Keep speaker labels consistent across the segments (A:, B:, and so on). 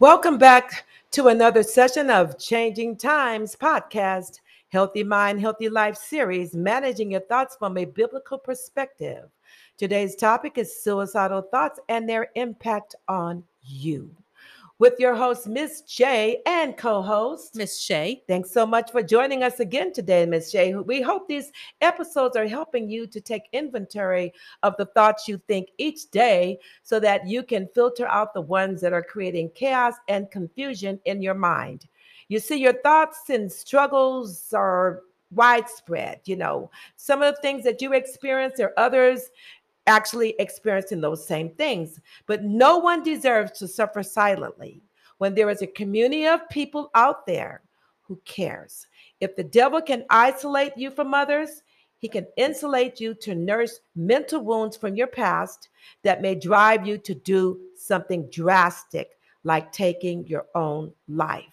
A: Welcome back to another session of Changing Times podcast, Healthy Mind, Healthy Life series, managing your thoughts from a biblical perspective. Today's topic is suicidal thoughts and their impact on you with your host, Miss Jaye, and co host,
B: Miss Chae.
A: Thanks so much for joining us again today, Miss Jaye. We hope these episodes are helping you to take inventory of the thoughts you think each day so that you can filter out the ones that are creating chaos and confusion in your mind. You see, your thoughts and struggles are widespread. You know, some of the things that you experience or others actually experiencing those same things. But no one deserves to suffer silently when there is a community of people out there who cares. If the devil can isolate you from others, he can insulate you to nurse mental wounds from your past that may drive you to do something drastic like taking your own life.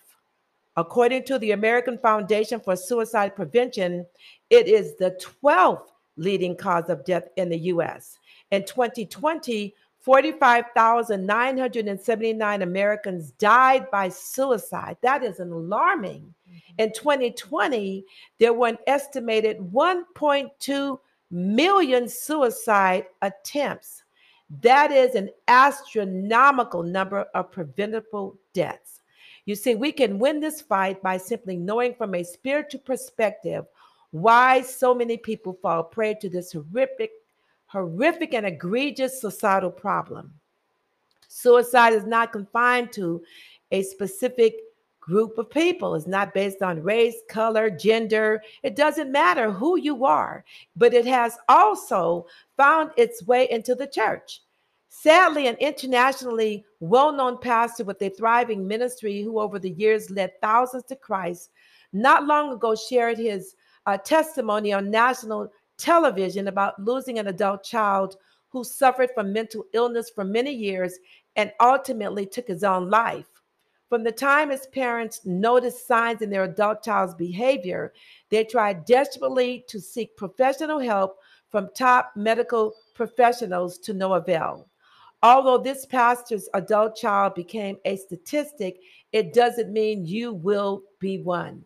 A: According to the American Foundation for Suicide Prevention, it is the 12th leading cause of death in the US. In 2020, 45,979 Americans died by suicide. That is alarming. Mm-hmm. In 2020, there were an estimated 1.2 million suicide attempts. That is an astronomical number of preventable deaths. You see, we can win this fight by simply knowing from a spiritual perspective why so many people fall prey to this horrific horrific and egregious societal problem. Suicide is not confined to a specific group of people. It's not based on race, color, gender. It doesn't matter who you are, but it has also found its way into the church. Sadly, an internationally well known pastor with a thriving ministry who over the years led thousands to Christ, not long ago shared his uh, testimony on national television about losing an adult child who suffered from mental illness for many years and ultimately took his own life. From the time his parents noticed signs in their adult child's behavior, they tried desperately to seek professional help from top medical professionals to no avail. Although this pastor's adult child became a statistic, it doesn't mean you will be one.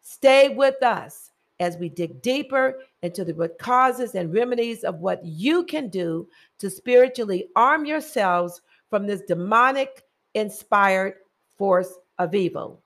A: Stay with us as we dig deeper into the root causes and remedies of what you can do to spiritually arm yourselves from this demonic inspired force of evil.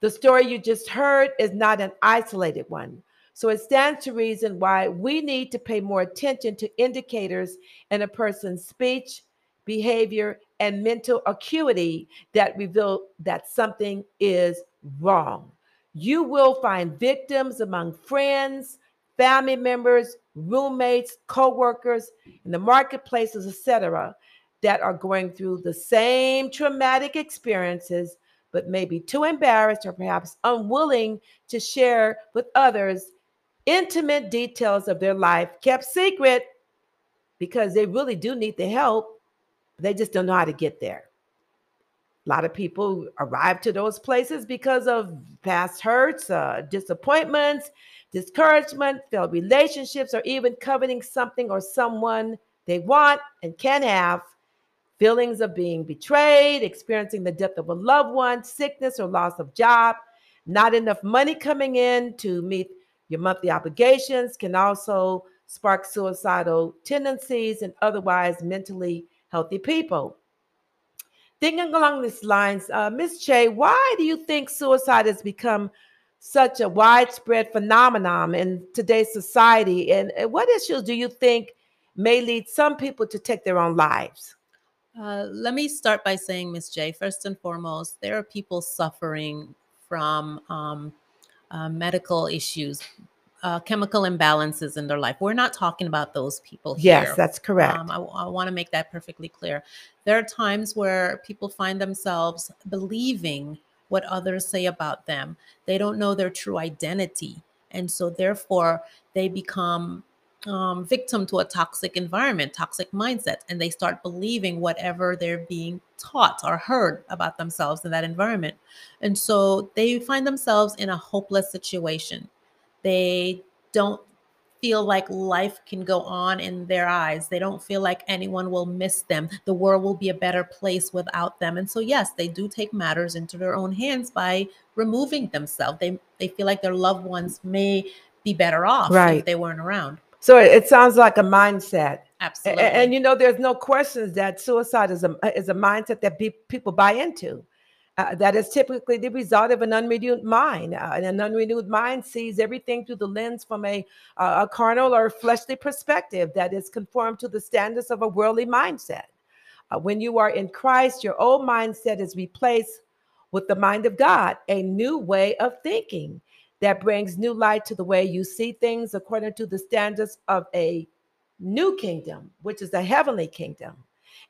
A: The story you just heard is not an isolated one. So it stands to reason why we need to pay more attention to indicators in a person's speech, behavior, and mental acuity that reveal that something is wrong. You will find victims among friends, family members, roommates, co-workers, in the marketplaces, etc., that are going through the same traumatic experiences, but maybe too embarrassed or perhaps unwilling to share with others intimate details of their life, kept secret because they really do need the help. They just don't know how to get there. A lot of people arrive to those places because of past hurts, uh, disappointments, discouragement, failed relationships, or even coveting something or someone they want and can have. Feelings of being betrayed, experiencing the death of a loved one, sickness or loss of job, not enough money coming in to meet your monthly obligations can also spark suicidal tendencies and otherwise mentally healthy people. Thinking along these lines, uh, Ms. Chae, why do you think suicide has become such a widespread phenomenon in today's society? And what issues do you think may lead some people to take their own lives?
B: Uh, let me start by saying, Ms. Jaye, first and foremost, there are people suffering from um, uh, medical issues, uh, chemical imbalances in their life. We're not talking about those people
A: here. Yes, that's correct.
B: Um, I, I want to make that perfectly clear. There are times where people find themselves believing what others say about them. They don't know their true identity. And so, therefore, they become um, victim to a toxic environment, toxic mindset, and they start believing whatever they're being taught or heard about themselves in that environment. And so they find themselves in a hopeless situation they don't feel like life can go on in their eyes. They don't feel like anyone will miss them. The world will be a better place without them. And so yes, they do take matters into their own hands by removing themselves. They they feel like their loved ones may be better off
A: Right.
B: if they weren't around.
A: So it, sounds like a mindset.
B: Absolutely.
A: a- And, you know, there's no questions that suicide is a is a mindset that be, people buy into. Uh, that is typically the result of an unrenewed mind. Uh, and an unrenewed mind sees everything through the lens from a uh, a carnal or fleshly perspective that is conformed to the standards of a worldly mindset. Uh, when you are in Christ, your old mindset is replaced with the mind of God, a new way of thinking that brings new light to the way you see things according to the standards of a new kingdom, which is a heavenly kingdom.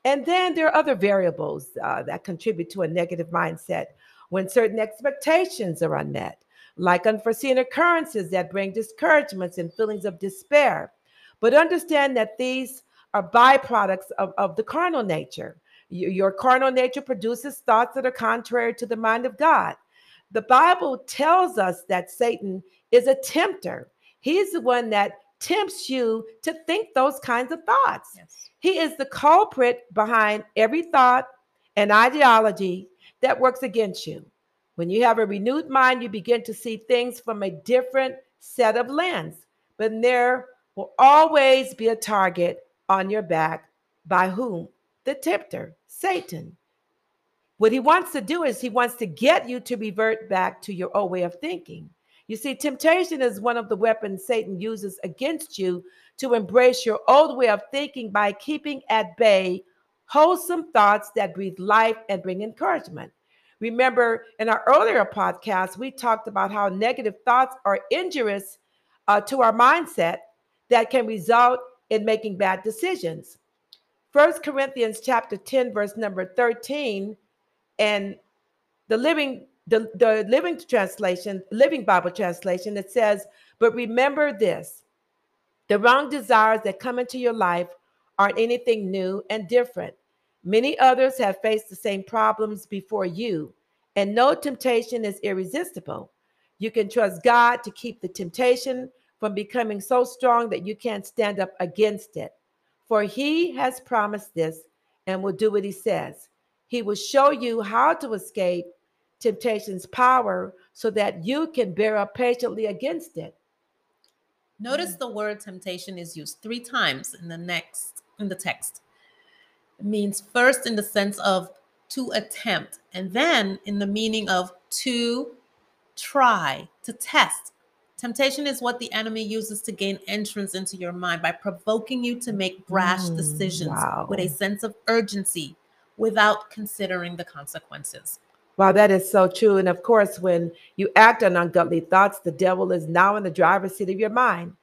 A: And then there are other variables uh, that contribute to a negative mindset when certain expectations are unmet, like unforeseen occurrences that bring discouragements and feelings of despair. But understand that these are byproducts of, of the carnal nature. Your carnal nature produces thoughts that are contrary to the mind of God. The Bible tells us that Satan is a tempter. He's the one that tempts you to think those kinds of thoughts.
B: yes.
A: He is the culprit behind every thought and ideology that works against you. When you have a renewed mind, you begin to see things from a different set of lens. But there will always be a target on your back by whom? The tempter, Satan. What he wants to do is he wants to get you to revert back to your old way of thinking. You see, temptation is one of the weapons Satan uses against you to embrace your old way of thinking by keeping at bay wholesome thoughts that breathe life and bring encouragement. Remember, in our earlier podcast, we talked about how negative thoughts are injurious uh, to our mindset that can result in making bad decisions. First Corinthians chapter 10, verse number 13, and the living the, the living translation, living Bible translation, it says, but remember this the wrong desires that come into your life aren't anything new and different. Many others have faced the same problems before you, and no temptation is irresistible. You can trust God to keep the temptation from becoming so strong that you can't stand up against it. For he has promised this and will do what he says. He will show you how to escape temptation's power so that you can bear up patiently against it.
B: Notice the word temptation is used three times in the next in the text. It means first in the sense of to attempt, and then in the meaning of to try, to test. Temptation is what the enemy uses to gain entrance into your mind by provoking you to make brash
A: Mm,
B: decisions
A: wow.
B: with a sense of urgency without considering the consequences.
A: Wow, that is so true. And of course, when you act on ungodly thoughts, the devil is now in the driver's seat of your mind.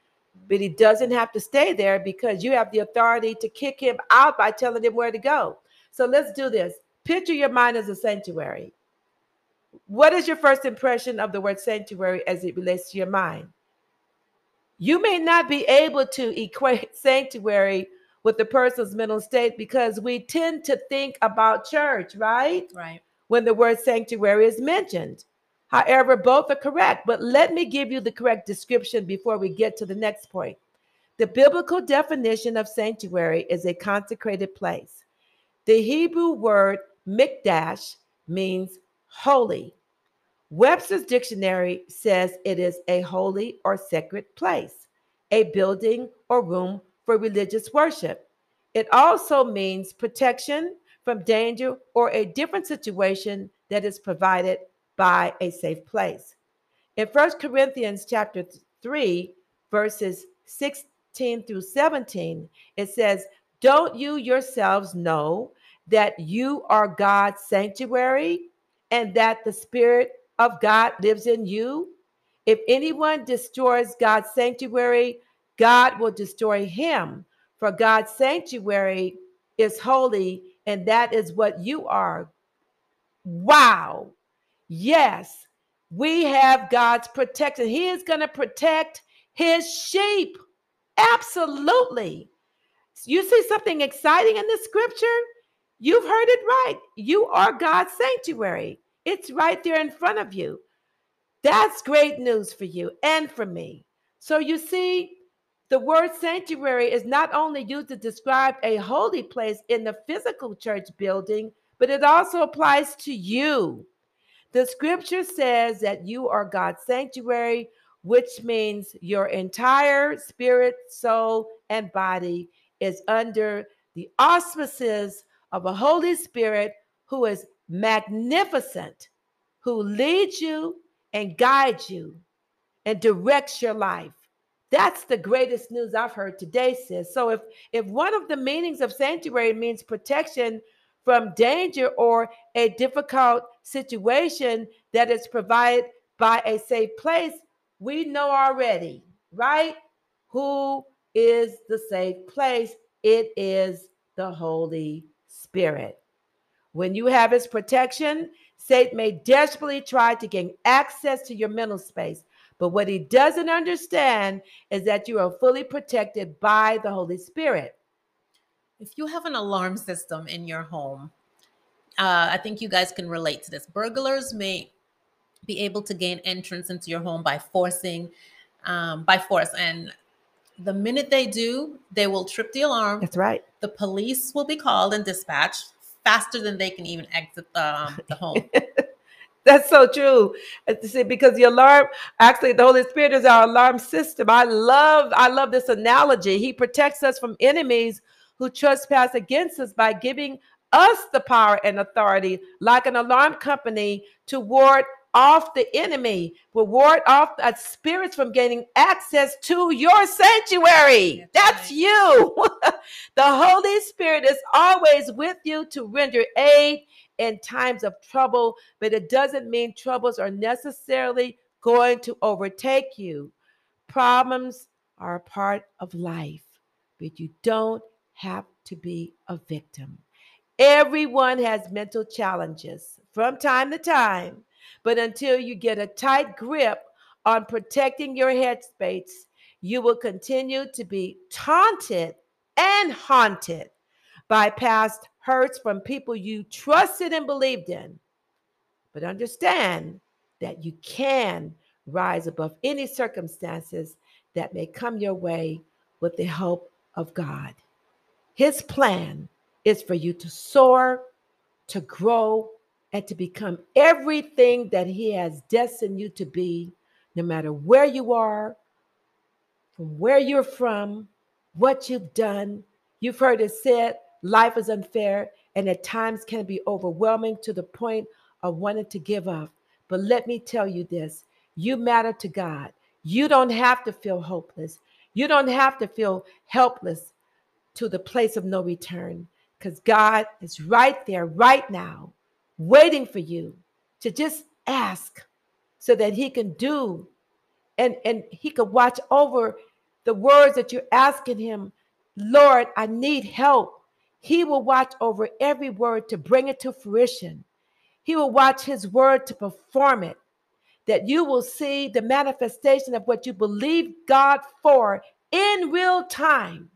A: But he doesn't have to stay there because you have the authority to kick him out by telling him where to go. So let's do this. Picture your mind as a sanctuary. What is your first impression of the word sanctuary as it relates to your mind? You may not be able to equate sanctuary with the person's mental state because we tend to think about church, right?
B: Right.
A: When the word sanctuary is mentioned. However, both are correct, but let me give you the correct description before we get to the next point. The biblical definition of sanctuary is a consecrated place. The Hebrew word mikdash means holy. Webster's dictionary says it is a holy or sacred place, a building or room for religious worship. It also means protection from danger or a different situation that is provided by a safe place. In 1 Corinthians chapter 3 verses 16 through 17 it says, "Don't you yourselves know that you are God's sanctuary and that the spirit of God lives in you? If anyone destroys God's sanctuary, God will destroy him, for God's sanctuary is holy and that is what you are. Wow. Yes, we have God's protection. He is going to protect his sheep. Absolutely. You see something exciting in the scripture? You've heard it right. You are God's sanctuary. It's right there in front of you. That's great news for you and for me. So you see, The word sanctuary is not only used to describe a holy place in the physical church building, but it also applies to you. The scripture says that you are God's sanctuary, which means your entire spirit, soul, and body is under the auspices of a Holy Spirit who is magnificent, who leads you and guides you and directs your life. That's the greatest news I've heard today, sis. So if if one of the meanings of sanctuary means protection from danger or a difficult situation that is provided by a safe place, we know already, right? Who is the safe place? It is the Holy Spirit. When you have his protection, Satan may desperately try to gain access to your mental space. But what he doesn't understand is that you are fully protected by the Holy Spirit.
B: If you have an alarm system in your home, uh, I think you guys can relate to this. Burglars may be able to gain entrance into your home by forcing, um, by force. And the minute they do, they will trip the alarm.
A: That's right.
B: The police will be called and dispatched faster than they can even exit um, the home.
A: That's so true. Uh, see, because the alarm, actually, the Holy Spirit is our alarm system. I love, I love this analogy. He protects us from enemies who trespass against us by giving us the power and authority, like an alarm company, to ward off the enemy, will ward off the spirits from gaining access to your sanctuary. That's, That's right. you. the Holy Spirit is always with you to render aid in times of trouble, but it doesn't mean troubles are necessarily going to overtake you. Problems are a part of life, but you don't have to be a victim. Everyone has mental challenges from time to time, but until you get a tight grip on protecting your headspace, you will continue to be taunted and haunted by past hurts from people you trusted and believed in. But understand that you can rise above any circumstances that may come your way with the help of God. His plan is for you to soar, to grow, and to become everything that He has destined you to be, no matter where you are, from where you're from, what you've done. You've heard it said, life is unfair and at times can be overwhelming to the point of wanting to give up. But let me tell you this you matter to God. You don't have to feel hopeless. You don't have to feel helpless to the place of no return because God is right there, right now, waiting for you to just ask so that He can do and, and He can watch over the words that you're asking Him. Lord, I need help. He will watch over every word to bring it to fruition. He will watch His word to perform it. That you will see the manifestation of what you believe God for in real time.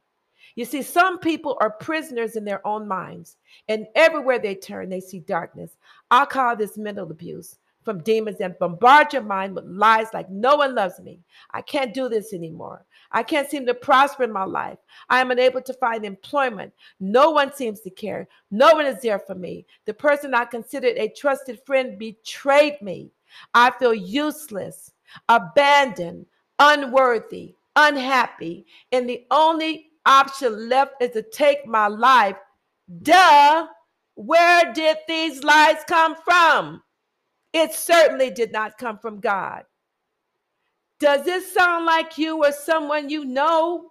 A: You see, some people are prisoners in their own minds, and everywhere they turn, they see darkness. I call this mental abuse from demons that bombard your mind with lies like no one loves me. I can't do this anymore. I can't seem to prosper in my life. I am unable to find employment. No one seems to care. No one is there for me. The person I considered a trusted friend betrayed me. I feel useless, abandoned, unworthy, unhappy, and the only option left is to take my life. Duh, where did these lies come from? It certainly did not come from God. Does this sound like you or someone you know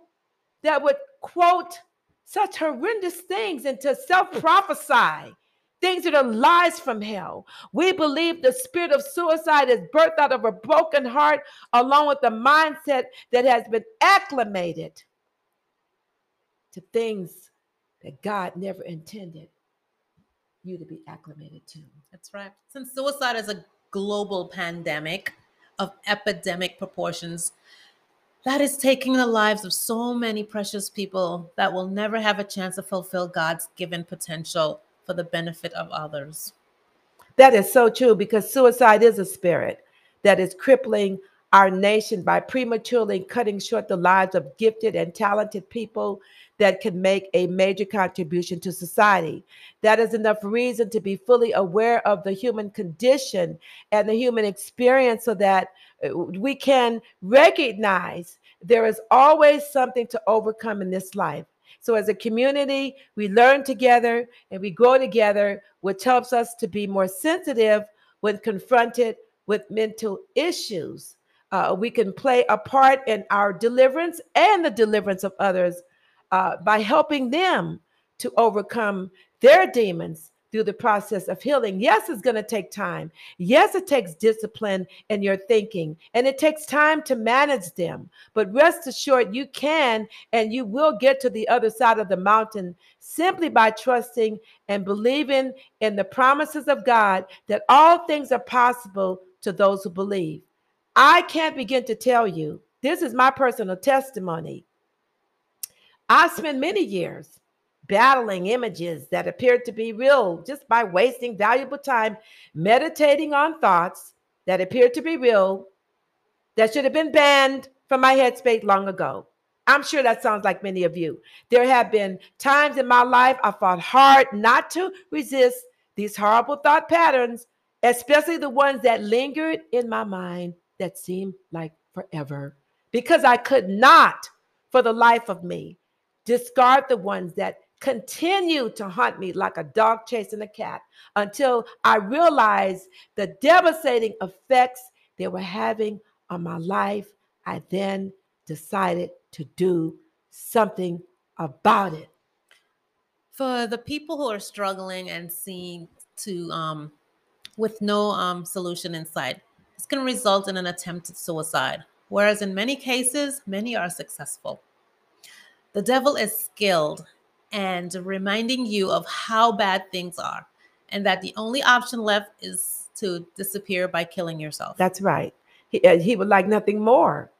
A: that would quote such horrendous things and to self prophesy? Things that are lies from hell. We believe the spirit of suicide is birthed out of a broken heart, along with the mindset that has been acclimated to things that God never intended you to be acclimated to.
B: That's right. Since suicide is a global pandemic of epidemic proportions, that is taking the lives of so many precious people that will never have a chance to fulfill God's given potential for the benefit of others.
A: That is so true because suicide is a spirit that is crippling our nation by prematurely cutting short the lives of gifted and talented people that can make a major contribution to society. That is enough reason to be fully aware of the human condition and the human experience so that uh, we can recognize there is always something to overcome in this life. So, as a community, we learn together and we grow together, which helps us to be more sensitive when confronted with mental issues. Uh, we can play a part in our deliverance and the deliverance of others uh, by helping them to overcome their demons through the process of healing. Yes, it's going to take time. Yes, it takes discipline in your thinking and it takes time to manage them. But rest assured, you can and you will get to the other side of the mountain simply by trusting and believing in the promises of God that all things are possible to those who believe. I can't begin to tell you, this is my personal testimony. I spent many years battling images that appeared to be real just by wasting valuable time meditating on thoughts that appeared to be real that should have been banned from my headspace long ago. I'm sure that sounds like many of you. There have been times in my life I fought hard not to resist these horrible thought patterns, especially the ones that lingered in my mind that seemed like forever, because I could not, for the life of me, discard the ones that continue to hunt me like a dog chasing a cat until I realized the devastating effects they were having on my life. I then decided to do something about it.
B: For the people who are struggling and seeing to um, with no um, solution in sight, this can result in an attempted suicide. Whereas in many cases, many are successful. The devil is skilled and reminding you of how bad things are and that the only option left is to disappear by killing yourself.
A: That's right. He, uh, he would like nothing more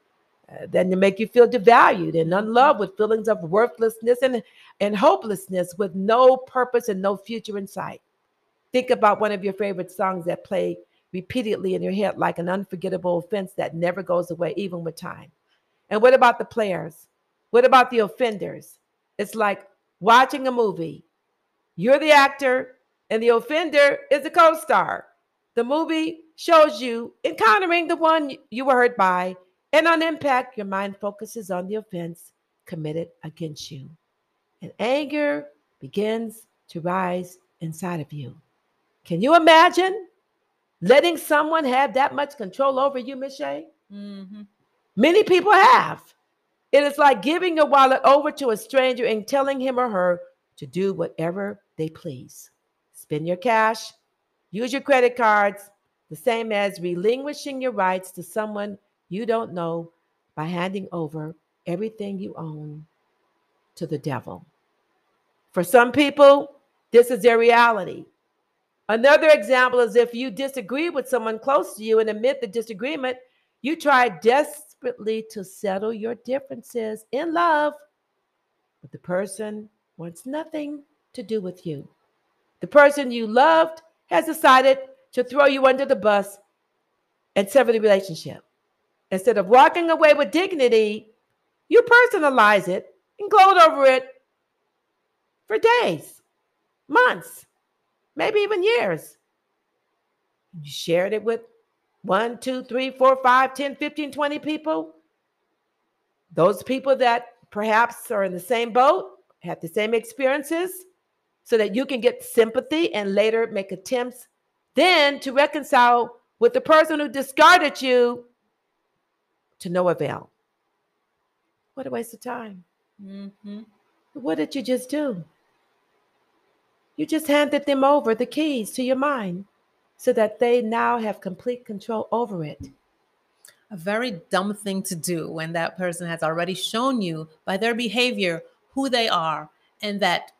A: uh, than to make you feel devalued and unloved with feelings of worthlessness and, and hopelessness with no purpose and no future in sight. Think about one of your favorite songs that play repeatedly in your head like an unforgettable offense that never goes away, even with time. And what about the players? What about the offenders? It's like watching a movie. You're the actor, and the offender is the co star. The movie shows you encountering the one you were hurt by, and on impact, your mind focuses on the offense committed against you. And anger begins to rise inside of you. Can you imagine letting someone have that much control over you, Michelle? Mm-hmm. Many people have. It is like giving your wallet over to a stranger and telling him or her to do whatever they please. Spend your cash, use your credit cards, the same as relinquishing your rights to someone you don't know by handing over everything you own to the devil. For some people, this is their reality. Another example is if you disagree with someone close to you and admit the disagreement, you try desperately to settle your differences in love, but the person wants nothing to do with you. The person you loved has decided to throw you under the bus and sever the relationship. Instead of walking away with dignity, you personalize it and gloat over it for days, months, maybe even years. You shared it with one, two, three, four, five, 10, 15, 20 people. Those people that perhaps are in the same boat, have the same experiences, so that you can get sympathy and later make attempts then to reconcile with the person who discarded you to no avail. What a waste of time. Mm-hmm. What did you just do? You just handed them over the keys to your mind so that they now have complete control over it.
B: A very dumb thing to do when that person has already shown you by their behavior who they are and that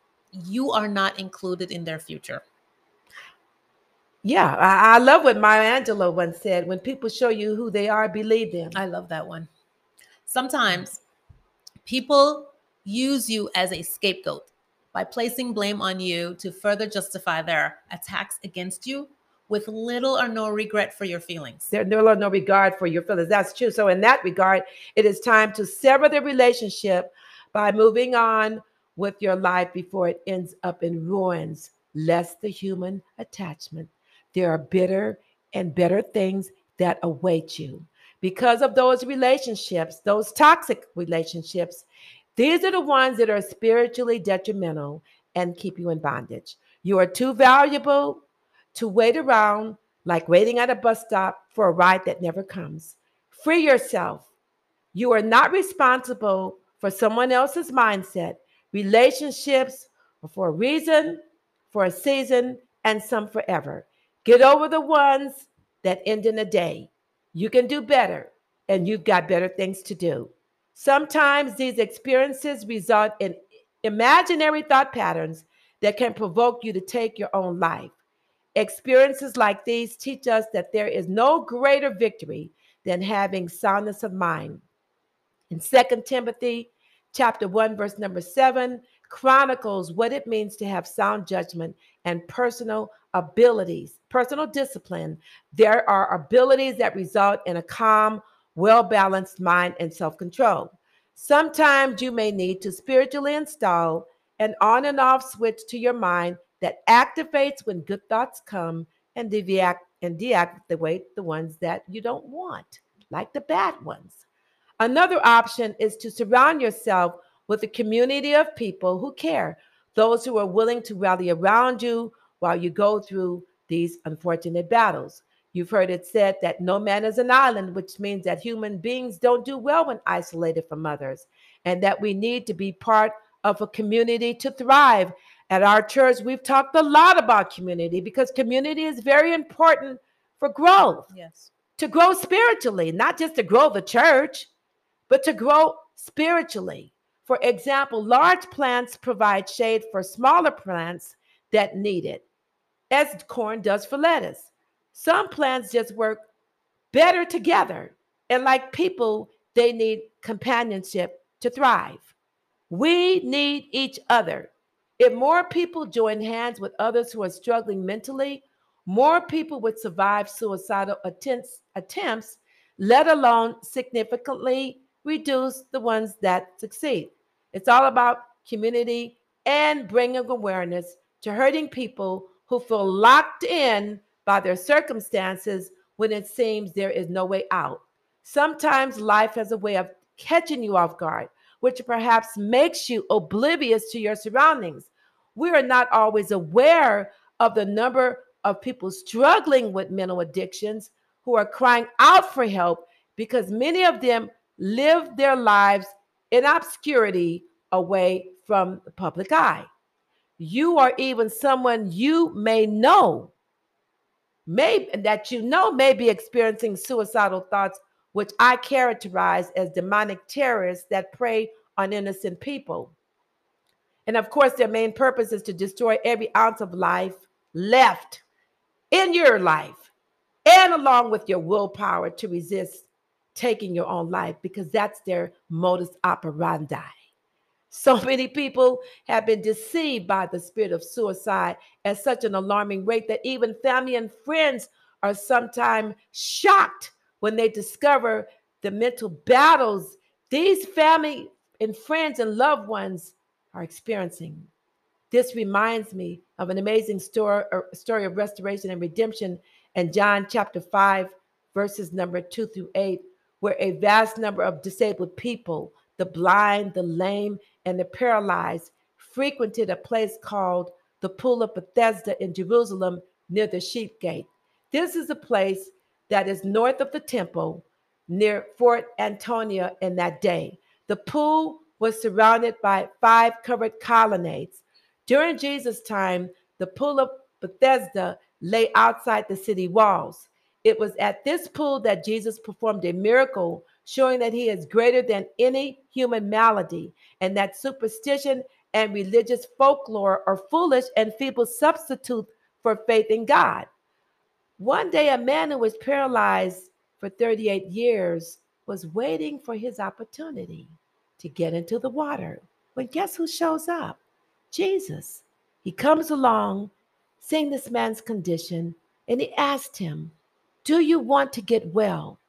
B: you are not included in their future.
A: Yeah, I, I love what Maya Angelou once said when people show you who they are, believe them.
B: I love that one. Sometimes people use you as a scapegoat by placing blame on you to further justify their attacks against you with little or no regret for your feelings.
A: There's no, no regard for your feelings. That's true. So, in that regard, it is time to sever the relationship by moving on with your life before it ends up in ruins, less the human attachment. There are bitter and better things that await you. Because of those relationships, those toxic relationships, these are the ones that are spiritually detrimental and keep you in bondage. You are too valuable to wait around like waiting at a bus stop for a ride that never comes. Free yourself. You are not responsible for someone else's mindset. Relationships are for a reason, for a season, and some forever. Get over the ones that end in a day. You can do better, and you've got better things to do. Sometimes these experiences result in imaginary thought patterns that can provoke you to take your own life. Experiences like these teach us that there is no greater victory than having soundness of mind. In 2 Timothy chapter 1 verse number 7 chronicles what it means to have sound judgment and personal abilities, personal discipline. There are abilities that result in a calm, well-balanced mind and self-control. Sometimes you may need to spiritually install an on and off switch to your mind that activates when good thoughts come and deactivate and deactivate the ones that you don't want, like the bad ones. Another option is to surround yourself with a community of people who care, those who are willing to rally around you while you go through these unfortunate battles. You've heard it said that no man is an island, which means that human beings don't do well when isolated from others, and that we need to be part of a community to thrive. At our church, we've talked a lot about community because community is very important for growth.
B: Yes.
A: To grow spiritually, not just to grow the church, but to grow spiritually. For example, large plants provide shade for smaller plants that need it, as corn does for lettuce. Some plants just work better together. And like people, they need companionship to thrive. We need each other. If more people join hands with others who are struggling mentally, more people would survive suicidal attempts, attempts, let alone significantly reduce the ones that succeed. It's all about community and bringing awareness to hurting people who feel locked in by their circumstances when it seems there is no way out. Sometimes life has a way of catching you off guard which perhaps makes you oblivious to your surroundings. We are not always aware of the number of people struggling with mental addictions who are crying out for help because many of them live their lives in obscurity away from the public eye. You or even someone you may know, may that you know may be experiencing suicidal thoughts which I characterize as demonic terrorists that prey on innocent people. And of course, their main purpose is to destroy every ounce of life left in your life and along with your willpower to resist taking your own life because that's their modus operandi. So many people have been deceived by the spirit of suicide at such an alarming rate that even family and friends are sometimes shocked when they discover the mental battles these family and friends and loved ones are experiencing. This reminds me of an amazing story, uh, story of restoration and redemption in John chapter 5, verses number 2 through 8, where a vast number of disabled people, the blind, the lame, and the paralyzed, frequented a place called the Pool of Bethesda in Jerusalem near the Sheep Gate. This is a place that is north of the temple near Fort Antonia in that day. The pool was surrounded by five covered colonnades. During Jesus' time, the pool of Bethesda lay outside the city walls. It was at this pool that Jesus performed a miracle, showing that he is greater than any human malady, and that superstition and religious folklore are foolish and feeble substitute for faith in God. One day, a man who was paralyzed for 38 years was waiting for his opportunity to get into the water. But guess who shows up? Jesus. He comes along, seeing this man's condition, and he asked him, Do you want to get well?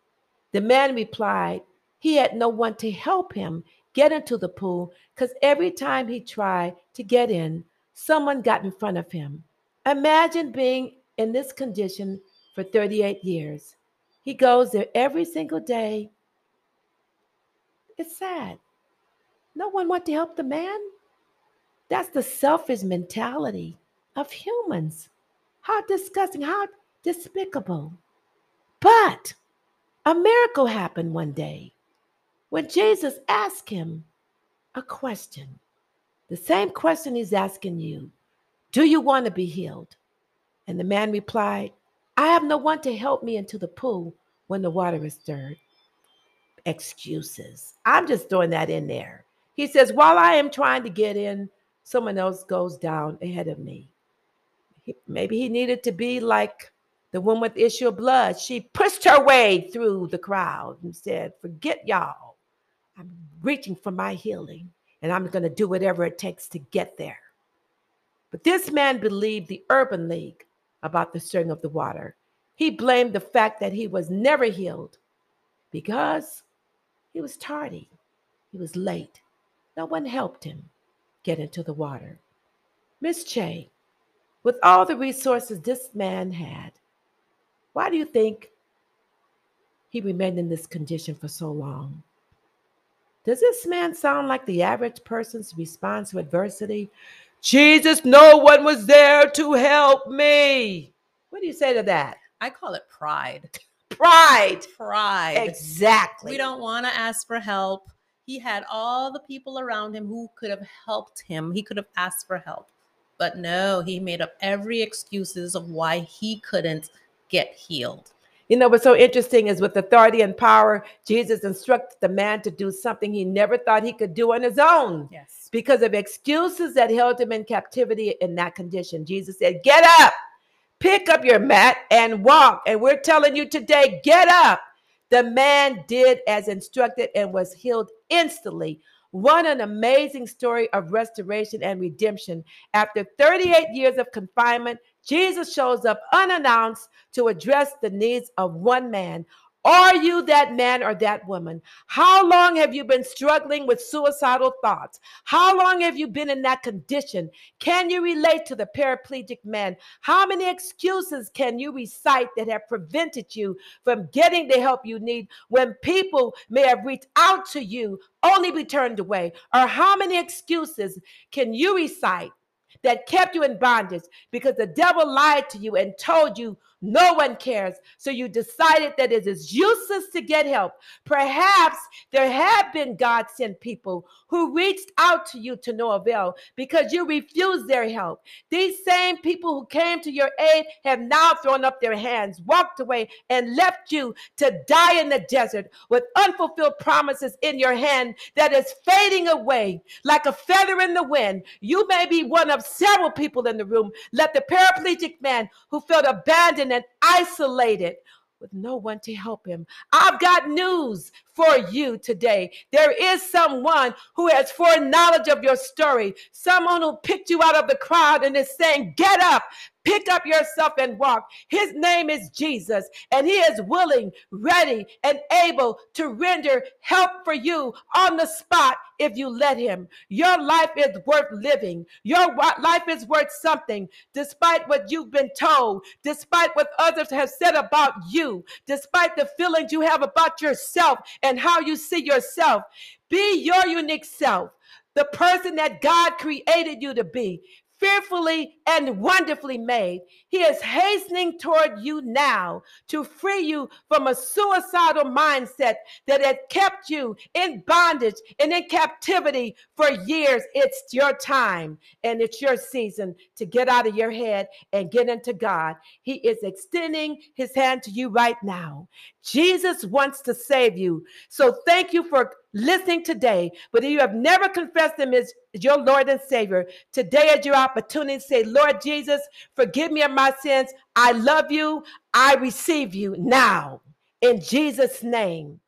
A: The man replied, He had no one to help him get into the pool because every time he tried to get in, someone got in front of him. Imagine being in this condition for 38 years. He goes there every single day. It's sad. No one want to help the man. That's the selfish mentality of humans. How disgusting, how despicable. But a miracle happened one day when Jesus asked him a question. The same question he's asking you Do you want to be healed? And the man replied, I have no one to help me into the pool when the water is stirred. Excuses. I'm just throwing that in there. He says, While I am trying to get in, someone else goes down ahead of me. Maybe he needed to be like the woman with issue of blood. She pushed her way through the crowd and said, Forget y'all. I'm reaching for my healing and I'm going to do whatever it takes to get there. But this man believed the Urban League about the stirring of the water. He blamed the fact that he was never healed because he was tardy, he was late. No one helped him get into the water. Miss Chae, with all the resources this man had, why do you think he remained in this condition for so long? Does this man sound like the average person's response to adversity? Jesus, no one was there to help me. What do you say to that?
B: I call it pride.
A: Pride.
B: Pride.
A: Exactly.
B: We don't want to ask for help. He had all the people around him who could have helped him. He could have asked for help. But no, he made up every excuses of why he couldn't get healed.
A: You know what's so interesting is with authority and power, Jesus instructed the man to do something he never thought he could do on his own.
B: Yes.
A: Because of excuses that held him in captivity in that condition. Jesus said, Get up, pick up your mat, and walk. And we're telling you today, get up. The man did as instructed and was healed instantly. What an amazing story of restoration and redemption. After 38 years of confinement, Jesus shows up unannounced to address the needs of one man. Are you that man or that woman? How long have you been struggling with suicidal thoughts? How long have you been in that condition? Can you relate to the paraplegic man? How many excuses can you recite that have prevented you from getting the help you need when people may have reached out to you, only be turned away? Or how many excuses can you recite that kept you in bondage because the devil lied to you and told you no one cares. So you decided that it is useless to get help. Perhaps there have been God sent people who reached out to you to no avail because you refused their help. These same people who came to your aid have now thrown up their hands, walked away, and left you to die in the desert with unfulfilled promises in your hand that is fading away like a feather in the wind. You may be one of several people in the room. Let the paraplegic man who felt abandoned and isolated with no one to help him. I've got news for you today. There is someone who has foreknowledge of your story, someone who picked you out of the crowd and is saying, Get up, pick up yourself and walk. His name is Jesus, and He is willing, ready, and able to render help for you on the spot if you let Him. Your life is worth living. Your life is worth something, despite what you've been told, despite what others have said about you, despite the feelings you have about yourself and how you see yourself. Be your unique self the person that God created you to be fearfully and wonderfully made. He is hastening toward you now to free you from a suicidal mindset that had kept you in bondage and in captivity for years. It's your time and it's your season to get out of your head and get into God. He is extending his hand to you right now. Jesus wants to save you. So thank you for listening today. But if you have never confessed him as your Lord and Savior, today is your opportunity to say, Lord Jesus, forgive me of my sins. I love you. I receive you now in Jesus' name.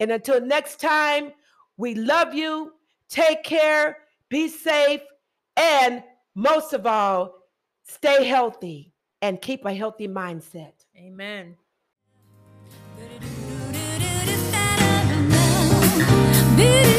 A: And until next time, we love you. Take care. Be safe. And most of all, stay healthy and keep a healthy mindset.
B: Amen.
C: But it Biri